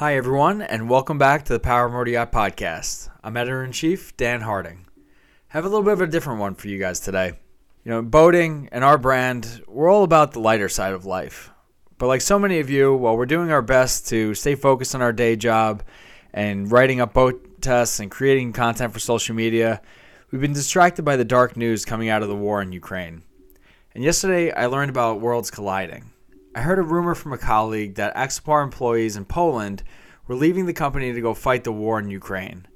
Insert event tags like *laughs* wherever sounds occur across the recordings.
Hi, everyone, and welcome back to the Power Yacht Podcast. I'm editor in chief, Dan Harding. Have a little bit of a different one for you guys today. You know, boating and our brand, we're all about the lighter side of life. But like so many of you, while we're doing our best to stay focused on our day job and writing up boat tests and creating content for social media, we've been distracted by the dark news coming out of the war in Ukraine. And yesterday, I learned about worlds colliding. I heard a rumor from a colleague that Axopar employees in Poland were leaving the company to go fight the war in Ukraine.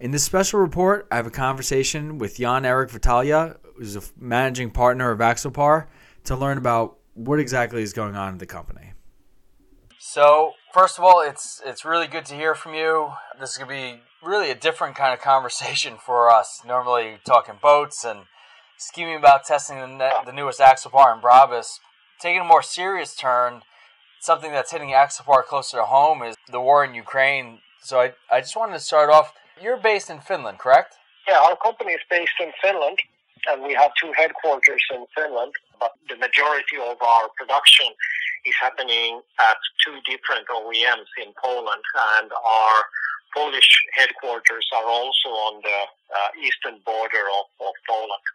In this special report, I have a conversation with Jan Eric Viitala, who's a managing partner of Axopar, to learn about what exactly is going on in the company. So, first of all, it's it's really good to hear from you. This is going to be really a different kind of conversation *laughs* for us. Normally, talking boats and scheming about testing the, the newest Axopar and Brabus, taking a more serious turn, something that's hitting Axopar closer to home is the war in Ukraine. So I, I just wanted to start off. You're based in Finland, correct? Yeah, our company is based in Finland, and we have two headquarters in Finland. But the majority of our production is happening at two different OEMs in Poland, and our Polish headquarters are also on the uh, eastern border of, of Poland.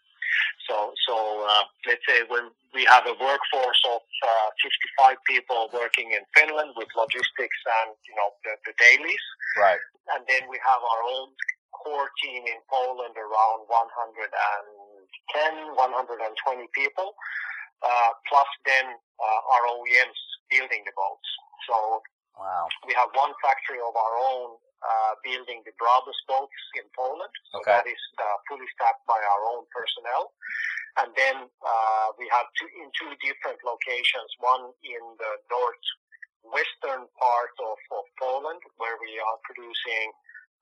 So, so uh, let's say when we have a workforce of uh, 55 people working in Finland with logistics and you know the, the dailies, right? And then we have our own core team in Poland, around 110, 120 people, uh, plus then uh, our OEMs building the boats. So Wow. We have one factory of our own uh, building the Brabus boats in Poland. So okay. that is uh, fully staffed by our own personnel. And then uh, we have two in two different locations. One in the northwestern part of, of Poland, where we are producing,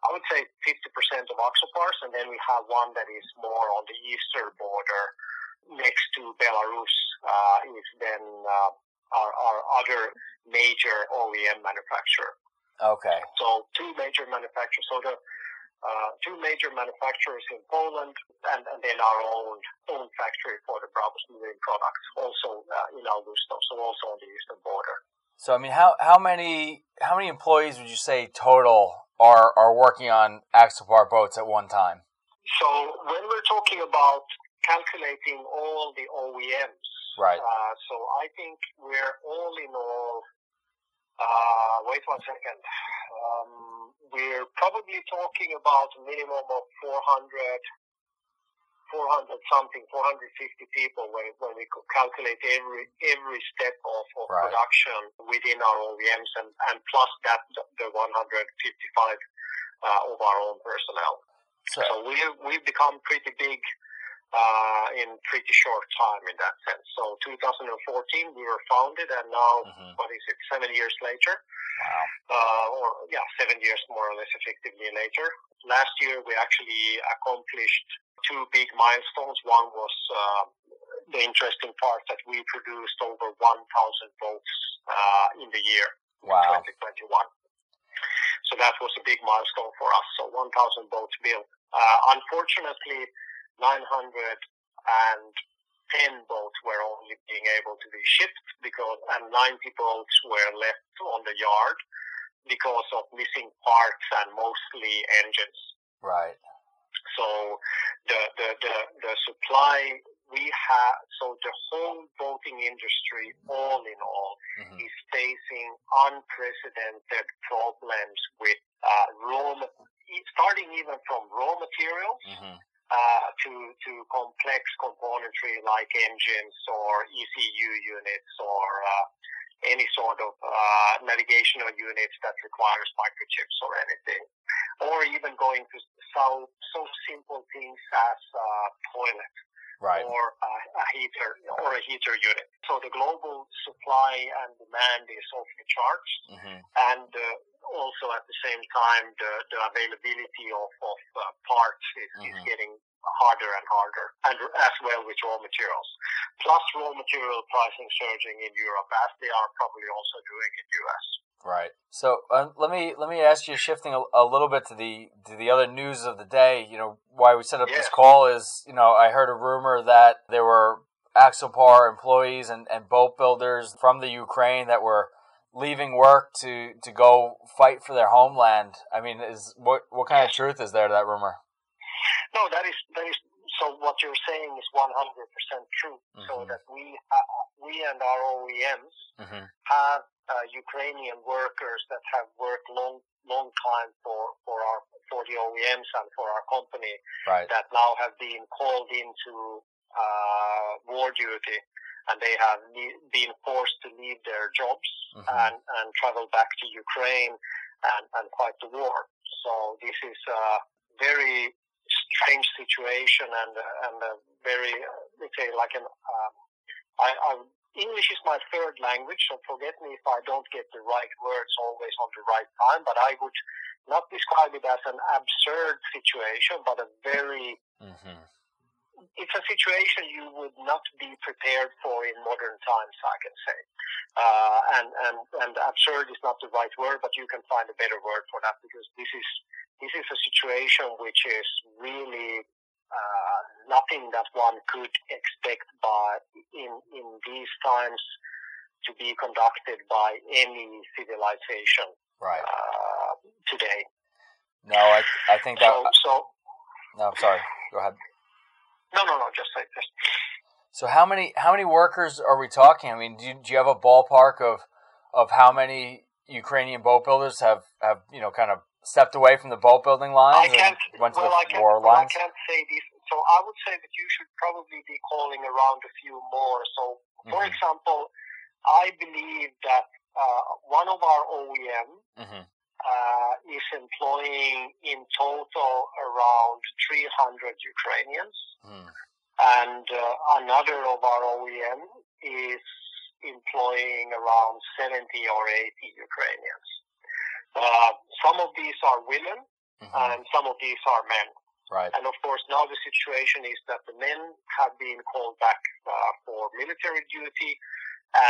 I would say, 50% of Axopars, and then we have one that is more on the eastern border, next to Belarus. Uh, is then uh, our, our other major OEM manufacturer. Okay. So two major manufacturers. So the uh, two major manufacturers in Poland, and, and then our own own factory for the Brabus Marine products, also uh, in Augustów, so also on the eastern border. So I mean, how how many how many employees would you say total are are working on Axopar boats at one time? So when we're talking about calculating all the OEMs, right? Uh, so I think we're all in all. Uh, wait one second. Um, we're probably talking about a minimum of 400, 400 something, 450 people when, when we calculate every every step of, of right. production within our OEMs and, and plus that the 155 uh, of our own personnel. So, so we we've become pretty big uh, in pretty short time in that sense. So 2014 we were founded, and now mm-hmm. what is it? Seven years later, wow. uh, or yeah, seven years more or less effectively later. Last year we actually accomplished two big milestones. One was uh, the interesting part that we produced over 1,000 boats uh, in the year wow. 2021. So that was a big milestone for us. So 1,000 boats built. Uh, unfortunately, 910 boats were only being able to be shipped because, and 90 boats were left on the yard because of missing parts and mostly engines. Right. So the, the, the, the supply we have, so the whole boating industry, all in all, mm-hmm. is facing unprecedented problems with uh, raw, starting even from raw materials mm-hmm. To to complex componentry like engines or ECU units or uh, any sort of uh, navigational units that requires microchips or anything, or even going to so so simple things as uh, toilet right. or a, a heater or a heater unit. So the global supply and demand is off the charts, mm-hmm. and uh, also at the same time the, the availability of, of uh, parts is, mm-hmm. is getting harder and harder, and as well with raw materials. Plus raw material pricing surging in Europe, as they are probably also doing in US. Right. So uh, let me let me ask you, shifting a, a, little bit to the to the other news of the day. You know why we set up yeah. this call is you know I heard a rumor that there were Axopar employees and, and boat builders from the Ukraine that were leaving work to to go fight for their homeland. I mean, is what what kind of truth is there to that rumor? No, that is that is so. What you're saying is 100 percent true. Mm-hmm. So that we uh, we and our OEMs mm-hmm. have uh, Ukrainian workers that have worked long long time for for our for the OEMs and for our company right. that now have been called into uh, war duty and they have been forced to leave their jobs mm-hmm. and, and travel back to Ukraine and, and fight the war. So this is a very strange situation and, and a very, let's say, like an, um, I, I, English is my third language, so forget me if I don't get the right words always on the right time, but I would not describe it as an absurd situation, but a very mm-hmm it's a situation you would not be prepared for in modern times, I can say. Uh, and, and, and absurd is not the right word, but you can find a better word for that because this is, this is a situation which is really, uh, nothing that one could expect by, in, in these times to be conducted by any civilization. Right. Uh, today. No, I, I think that. So, so, no, I'm sorry. Go ahead. No, no, no, just like this. So how many how many workers are we talking? I mean, do you, do you have a ballpark of of how many Ukrainian boat builders have have you know kind of stepped away from the boat building lines I can't, went to well, the I can't, war well, lines? I can't say this. So I would say that you should probably be calling around a few more. So, for mm-hmm. example, I believe that uh, one of our OEM mm-hmm. uh, is employing in total around 300 Ukrainians. Mm. And uh, another of our OEM is employing around 70 or 80 Ukrainians. Uh, some of these are women mm-hmm. and some of these are men. Right. And of course, now the situation is that the men have been called back uh, for military duty,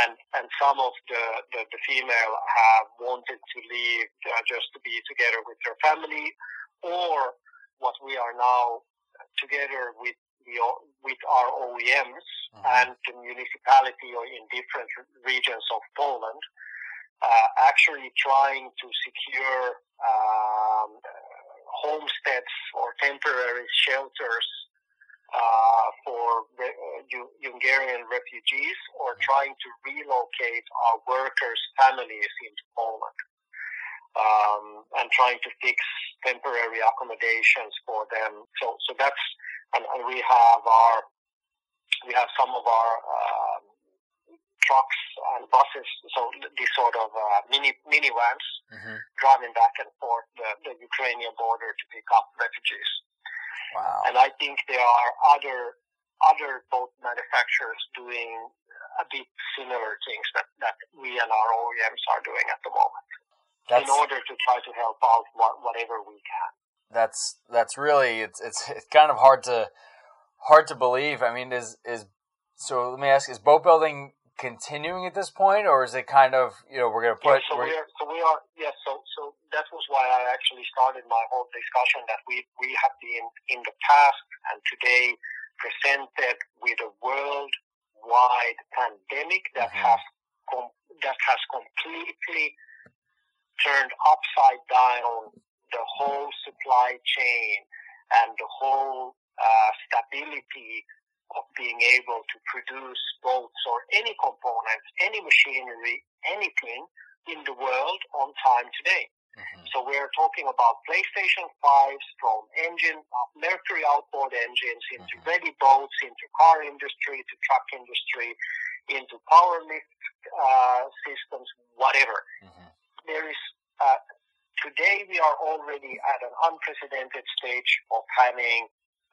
and and some of the the, the female have wanted to leave uh, just to be together with their family, or what we are now together with the, with our OEMs mm-hmm. and the municipality or in different regions of Poland, uh, actually trying to secure um, homesteads or temporary shelters uh, for re- uh, Hungarian refugees or trying to relocate our workers' families into Poland. Um, and trying to fix temporary accommodations for them. So, so that's and, and we have our we have some of our uh, trucks and buses, so these sort of uh, mini mini vans mm-hmm. driving back and forth the, the Ukrainian border to pick up refugees. Wow. And I think there are other other boat manufacturers doing a bit similar things that, that we and our OEMs are doing at the moment That's... in order to try to help out whatever we can that's that's really it's it's it's kind of hard to hard to believe. I mean, is is so? Let me ask: Is boat building continuing at this point, or is it kind of you know we're going to put? Yeah, so we are. So we are. Yes. so so that was why I actually started my whole discussion that we we have been in the past and today presented with a worldwide pandemic that mm-hmm. has com- that has completely turned upside down the whole supply chain and the whole uh, stability of being able to produce boats or any components, any machinery, anything in the world on time today. Mm-hmm. So we're talking about PlayStation 5s from engine, uh, Mercury outboard engines into mm-hmm. ready boats, into car industry, to truck industry, into power lift uh, systems, whatever. Mm-hmm. There is uh, today we are already at an unprecedented stage of having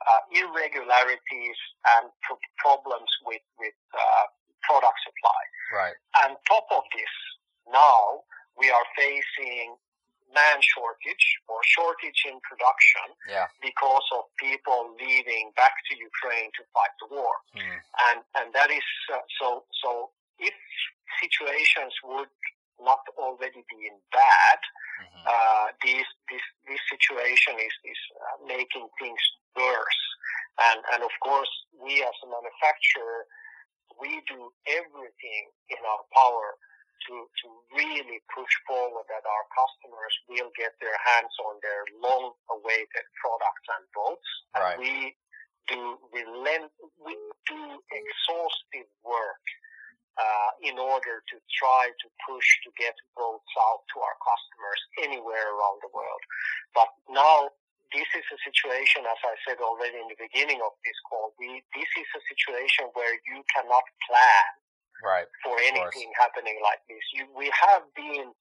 uh, irregularities and pro- problems with with uh, product supply. Right. And top of this, now we are facing man shortage or shortage in production yeah. because of people leaving back to Ukraine to fight the war. Mm. And and that is uh, so so if situations would not already being bad, mm-hmm. uh, this this this situation is is uh, making things worse. And and of course, we as a manufacturer, we do everything in our power to to really push forward that our customers will get their hands on their long-awaited products and boats. Right. And we do relent, we do exhaustive work uh, in order to try to push to get boats out to our customers anywhere around the world. But now this is a situation, as I said already in the beginning of this call, we, this is a situation where you cannot plan Right. for course. anything happening like this. You, we have been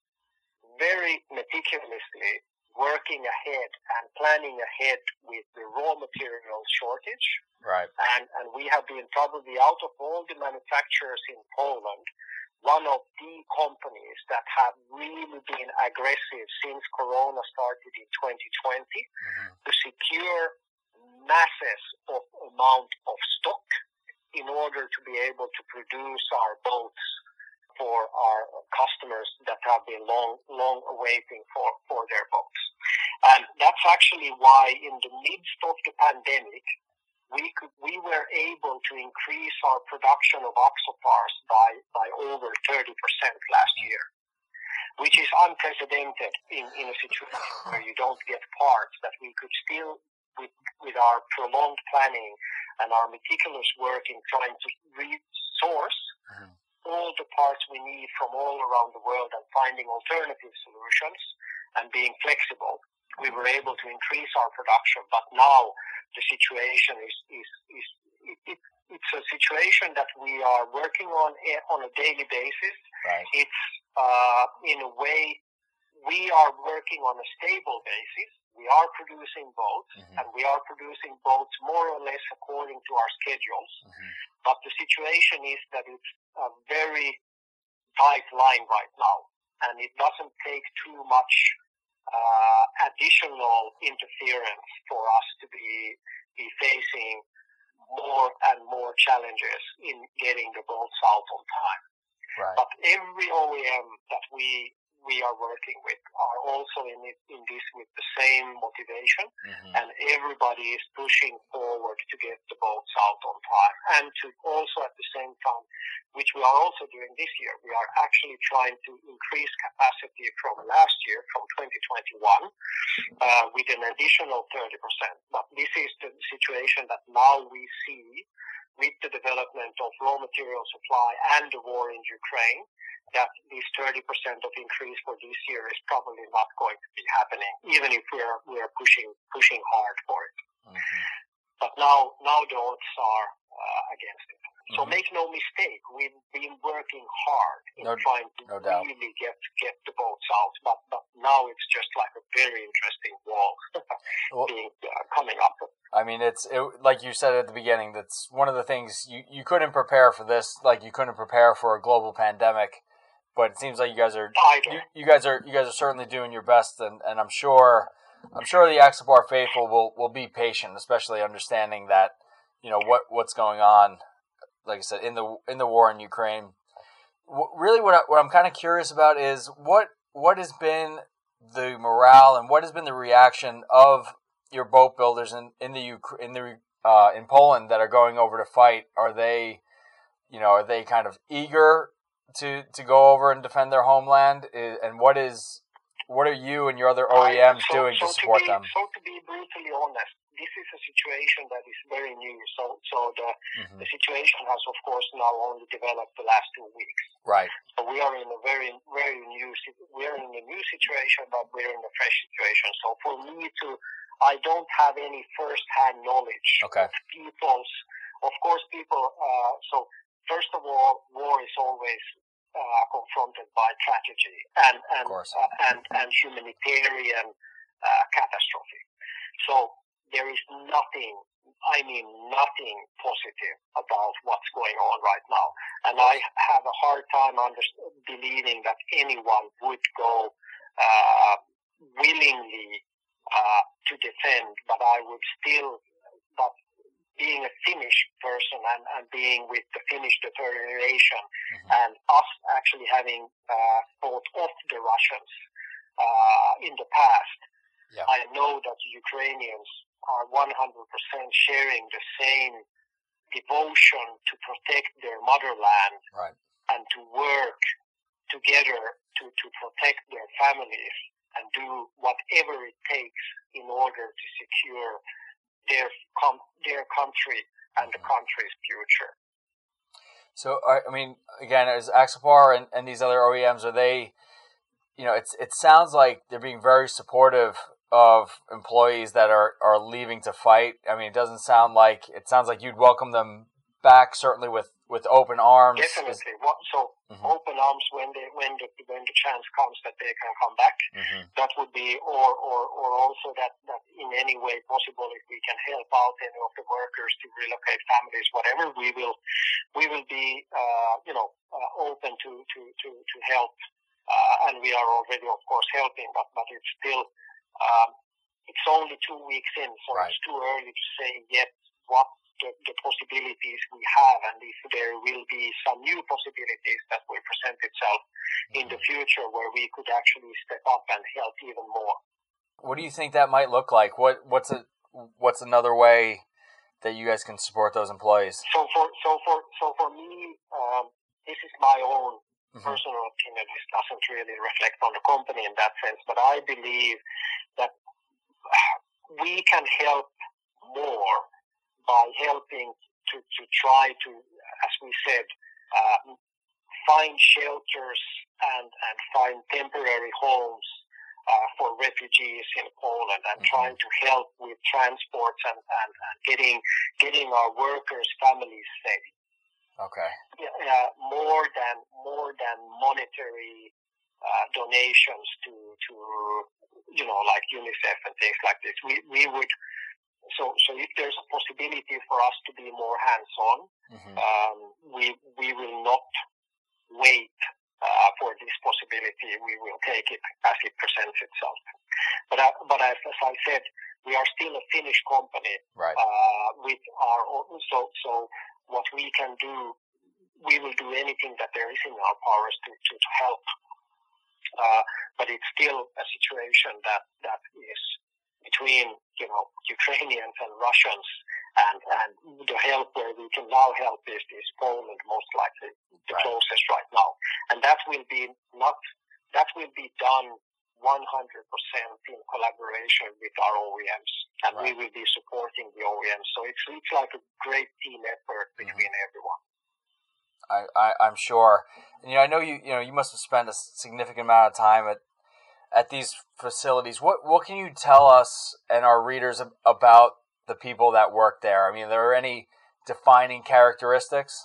very meticulously working ahead and planning ahead with the raw material shortage. Right. And, and we have been probably out of all the manufacturers in Poland, one of the companies that have really been aggressive since Corona started in 2020 Mhm. to secure masses of amount of stock in order to be able to produce our boats for our customers that have been long, long awaiting for, for their boats. And that's actually why in the midst of the pandemic, we could, we were able to increase our production of Axopars by, by over 30% last year, which is unprecedented in, in a situation *sighs* where you don't get parts that we could still with, with our prolonged planning and our meticulous work in trying to resource Mhm. all the parts we need from all around the world and finding alternative solutions and being flexible, we were able to increase our production. But now the situation is, is, is it, it, it's a situation that we are working on a, on a daily basis. Right. It's uh, in a way we are working on a stable basis. We are producing boats, Mhm. and we are producing boats more or less according to our schedules. Mhm. But the situation is that it's a very tight line right now, and it doesn't take too much uh, additional interference for us to be be facing more and more challenges in getting the boats out on time. Right. But every OEM that we we are working with are also in it, in this with the same motivation, Mhm. and everybody is pushing forward to get the boats out on time, and to also at the same time, which we are also doing this year, we are actually trying to increase capacity from last year, from 2021, uh, with an additional 30%. But this is the situation that now we see with the development of raw material supply and the war in Ukraine, that this 30% of increase for this year is probably not going to be happening, even if we're we're pushing pushing hard for it. Mhm. But now now the odds are uh, against it. So Mhm. make no mistake, we've been working hard in No- trying to no really get get the boats out. But but now it's just like a very interesting wall *laughs* Well- being uh, coming up. I mean, it's it, like you said at the beginning. That's one of the things you, you couldn't prepare for this. Like you couldn't prepare for a global pandemic, but it seems like you guys are you, you guys are you guys are certainly doing your best, and, and I'm sure I'm sure the Axopar faithful will will be patient, especially understanding that you know what what's going on. Like I said, in the in the war in Ukraine, Wh- really what I, what I'm kind of curious about is what what has been the morale and what has been the reaction of your boat builders in in the Uk- in the uh, in Poland that are going over to fight? Are they, you know, are they kind of eager to to go over and defend their homeland? I- And what is what are you and your other OEMs so, doing so to support be, them? So to be brutally honest, this is a situation that is very new. So so the, Mhm. the situation has of course now only developed the last two weeks. Right. So we are in a very very new we're in a new situation, but we're in a fresh situation. So for me to I don't have any first hand knowledge Okay. of people's of course people uh, so first of all war is always uh, confronted by tragedy and and uh, and, and humanitarian uh, catastrophe. So there is nothing, I mean nothing positive about what's going on right now. And I have a hard time under- believing that anyone would go uh, willingly uh, to defend, but I would still, but being a Finnish person and, and being with the Finnish deterioration Mhm. and us actually having uh, fought off the Russians uh, in the past, Yeah. I know that Ukrainians are 100% sharing the same devotion to protect their motherland Right. and to work together to, to protect their families and do whatever it takes in order to secure their com- their country and the mm-hmm. country's future. So, I mean, again, as Axopar and, and these other OEMs, are they, you know, it's it sounds like they're being very supportive of employees that are, are leaving to fight. I mean, it doesn't sound like it sounds like you'd welcome them back certainly with, with open arms. Definitely. so mm-hmm. open arms when they when the when the chance comes that they can come back. Mm-hmm. That would be or, or or also that that in any way possible if we can help out any of the workers to relocate families, whatever we will we will be uh, you know uh, open to to to to help. Uh, and we are already, of course, helping, but but it's still um, it's only two weeks in, so right. it's too early to say yet what the, the, possibilities we have and if there will be some new possibilities that will present itself in the future where we could actually step up and help even more. What do you think that might look like? What what's a what's another way that you guys can support those employees? So for so for so for me, um, this is my own mm-hmm. personal opinion. This doesn't really reflect on the company in that sense, but I believe that we can help more helping to, to try to, as we said, uh, find shelters and, and find temporary homes uh, for refugees in Poland and mm-hmm. trying to help with transports and, and, and, getting getting our workers' families safe. Okay. Uh, more than more than monetary uh, donations to to you know like UNICEF and things like this. We we would so, so if there's a possibility for us to be more hands-on, mm-hmm. um, we we will not wait uh, for this possibility. We will take it as it presents itself. But uh, but as, as, I said, we are still a Finnish company right. uh, with our own. So so what we can do, we will do anything that there is in our powers to to, to help. Uh, but it's still a situation that that is between you know Ukrainians and Russians, and and the help where we can now help is is Poland most likely the right. closest right now, and that will be not that will be done 100% in collaboration with our OEMs, and right. we will be supporting the OEMs. So it's it's like a great team effort mm-hmm. between mm-hmm. everyone. I, I am sure. And, you know, I know you you know you must have spent a significant amount of time at at these facilities. What what can you tell us and our readers about the people that work there? I mean, are there any defining characteristics?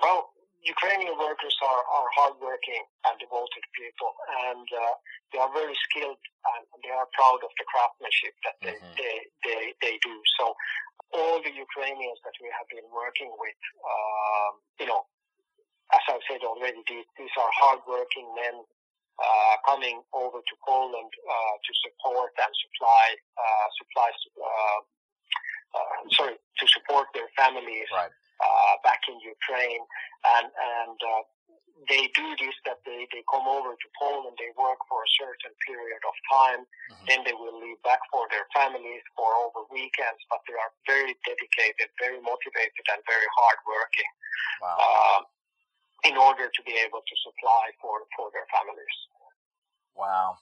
Well, Ukrainian workers are, are hardworking and devoted people, and uh, they are very skilled and they are proud of the craftsmanship that they, mm-hmm. they, they, they do. So all the Ukrainians that we have been working with, um, you know, as I've said already, these, these are hardworking men uh, coming over to Poland uh, to support and supply uh, supplies. Uh, uh, sorry, to support their families right. Uh, back in Ukraine, and and they do this that they, they come over to Poland, they work for a certain period of time, mm-hmm. then they will leave back for their families for over weekends, but they are very dedicated, very motivated, and very hardworking. Wow in order to be able to supply for, for their families. Wow.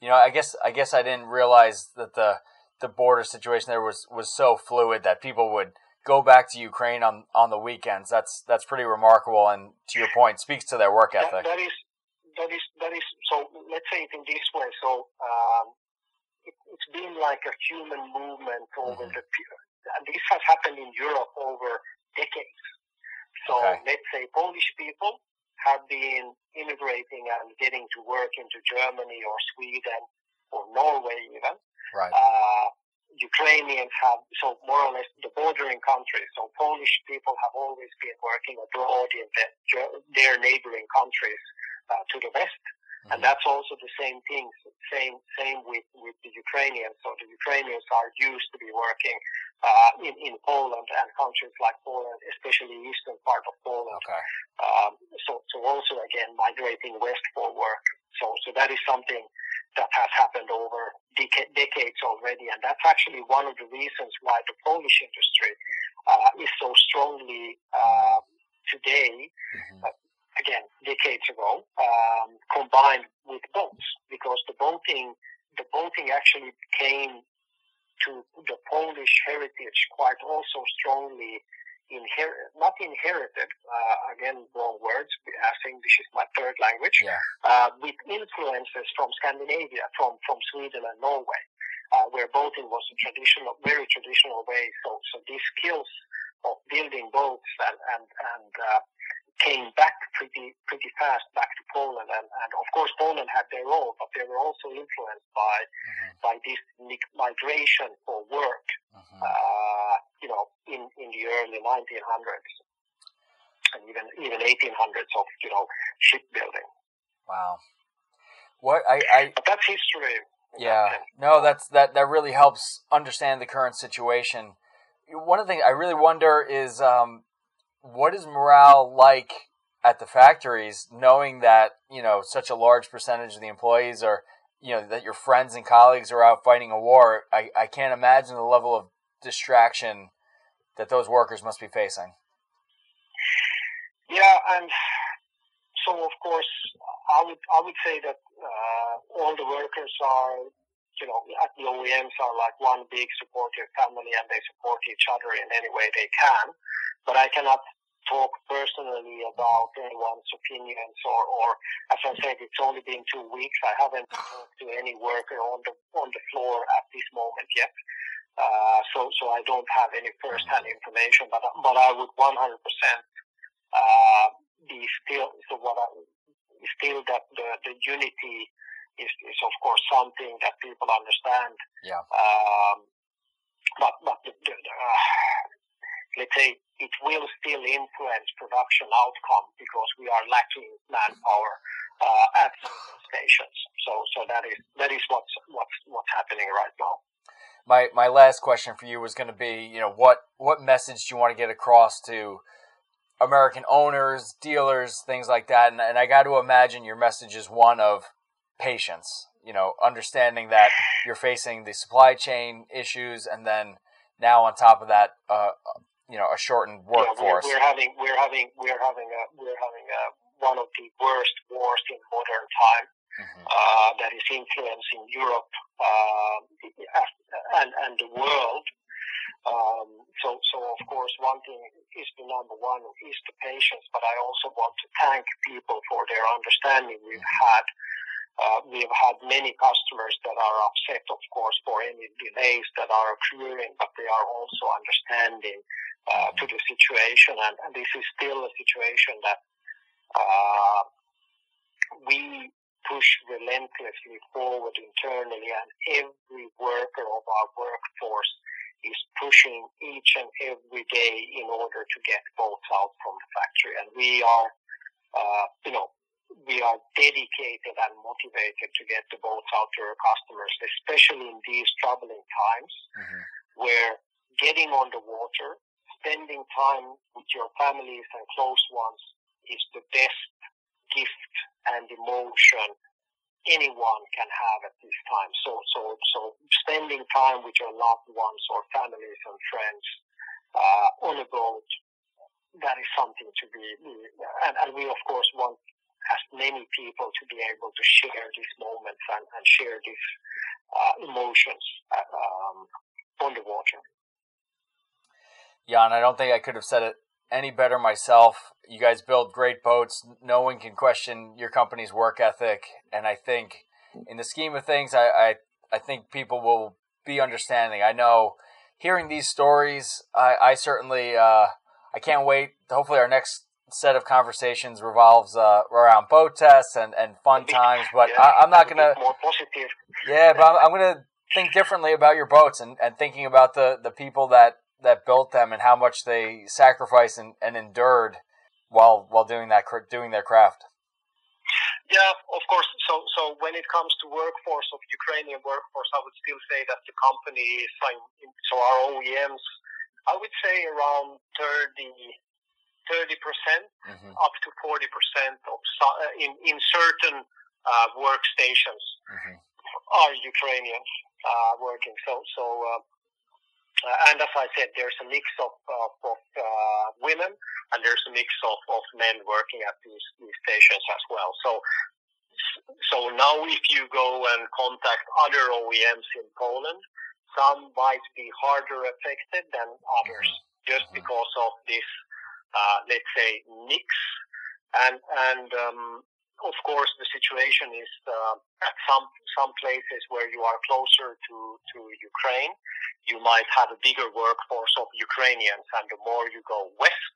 You know, I guess I guess I didn't realize that the the border situation there was, was so fluid that people would go back to Ukraine on, on the weekends. That's that's pretty remarkable and to your point, speaks to their work ethic. that, that is that is that is so let's say it in this way. So um, it, has been like a human movement over mm-hmm. the and this has happened in Europe over decades. So okay. let's say Polish people have been immigrating and getting to work into Germany or Sweden or Norway even. Right. Uh, Ukrainians have, so more or less the bordering countries. So Polish people have always been working abroad in the, their neighboring countries uh, to the west. And mm-hmm. that's also the same thing, same same with, with the Ukrainians. So the Ukrainians are used to be working uh, in, in Poland and countries like Poland, especially eastern part of Poland. Okay. Um, so, so also again migrating west for work. So, so that is something that has happened over deca- decades already, and that's actually one of the reasons why the Polish industry uh, is so strongly uh, today. Mm-hmm. Again decades ago, um, combined with boats, because the boating the boating actually came to the Polish heritage quite also strongly inher- not inherited, uh, again, wrong words, I think this is my third language, Yeah. uh, with influences from Scandinavia, from, from Sweden and Norway, uh, where boating was a traditional, very traditional way. So, so these skills of building boats and, and, and, uh, pretty back to Poland, and, and of course Poland had their role, but they were also influenced by Mhm. by this migration for work, Mhm. uh, you know, in, in the early 1900s and even even 1800s of you know shipbuilding. Wow. What I, I But that's history. in that Yeah, no, that's that that really helps understand the current situation. One of the things I really wonder is um, what is morale like at the factories, knowing that you know such a large percentage of the employees are you know that your friends and colleagues are out fighting a war. I, I can't imagine the level of distraction that those workers must be facing. Yeah, and so of course, I would I would say that uh, all the workers are, you know, at the OEMs are like one big supportive family, and they support each other in any way they can. But I cannot talk personally about anyone's opinions, or, or as I said, it's only been two weeks. I haven't talked to any worker on the on the floor at this moment yet. Uh, so, so I don't have any first-hand information, but but I would 100% uh, be still so what I, still that the, the unity is, is of course something that people understand. Yeah. Um, but but the, the, the, uh, let's say it will still influence production outcome because we are lacking manpower uh, at stations. So so that is that is what's what's what's happening right now. my my last question for you was going to be, you know, what what message do you want to get across to American owners, dealers, things like that? And, and I got to imagine your message is one of patience. You know, understanding that you're facing the supply chain issues, and then now on top of that, uh, you know, a shortened Yeah, workforce. we're, we're having we're having we're having a we're having a, one of the worst wars in modern time. Mhm. uh, that is influencing Europe uh, and and the world. Um, so so of course one thing is the number one is the patience, but I also want to thank people for their understanding. We've had uh, we've had many customers that are upset, of course, for any delays that are occurring, but they are also understanding uh, to the situation, and, and this is still a situation that uh, we push relentlessly forward internally, and every worker of our workforce is pushing each and every day in order to get boats out from the factory. And we are, uh, you know, we are dedicated and motivated to get the boats out to our customers, especially in these troubling times Mhm. where getting on the water, spending time with your families and close ones is the best gift and emotion anyone can have at this time. So, so, so spending time with your loved ones or families and friends uh, on a boat, that is something to be, and, and we of course want as many people to be able to share these moments and, and share these uh, emotions uh, um, on the water. Jan, I don't think I could have said it any better myself. You guys build great boats. No one can question your company's work ethic, and I think, in the scheme of things, I I, I think people will be understanding. I know, hearing these stories, I, I certainly uh, I can't wait. Hopefully, our next set of conversations revolves uh, around boat tests and, and fun times. But Yeah, I, I'm not gonna. more positive. Yeah, but I'm, I'm going to think differently about your boats and, and thinking about the, the people that, that built them and how much they sacrificed and, and endured while while doing that doing their craft. Yeah, of course. So, so when it comes to workforce of Ukrainian workforce, I would still say that the company is like, so our OEMs, I would say around 30, 30 percent Mm-hmm. up to 40 percent of uh, in in certain uh, workstations Mm-hmm. are Ukrainians uh, working. So, so uh, Uh, and as I said, there's a mix of, of, of uh, women and there's a mix of, of men working at these, these stations as well. So, so now if you go and contact other OEMs in Poland, some might be harder affected than others mm-hmm. just mm-hmm. because of this, uh, let's say, mix. And, and, um, of course, the situation is uh, at some some places where you are closer to to Ukraine, you might have a bigger workforce of Ukrainians, and the more you go west,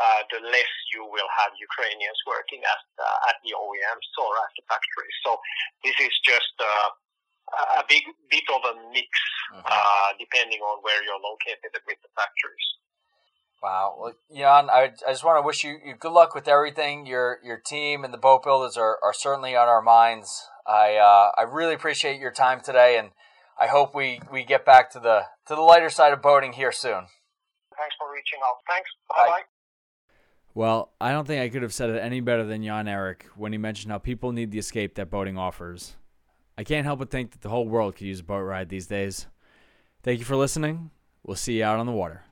uh, the less you will have Ukrainians working at uh, at the OEMs or at the factories. So this is just uh, a big bit of a mix, mm-hmm. uh, depending on where you're located with the factories. Wow. Well, Jan, I, I just want to wish you, you good luck with everything. Your your team and the boat builders are, are certainly on our minds. I uh, I really appreciate your time today, and I hope we, we get back to the to the lighter side of boating here soon. Thanks for reaching out. Thanks. Bye bye. Well, I don't think I could have said it any better than Jan Eric when he mentioned how people need the escape that boating offers. I can't help but think that the whole world could use a boat ride these days. Thank you for listening. We'll see you out on the water.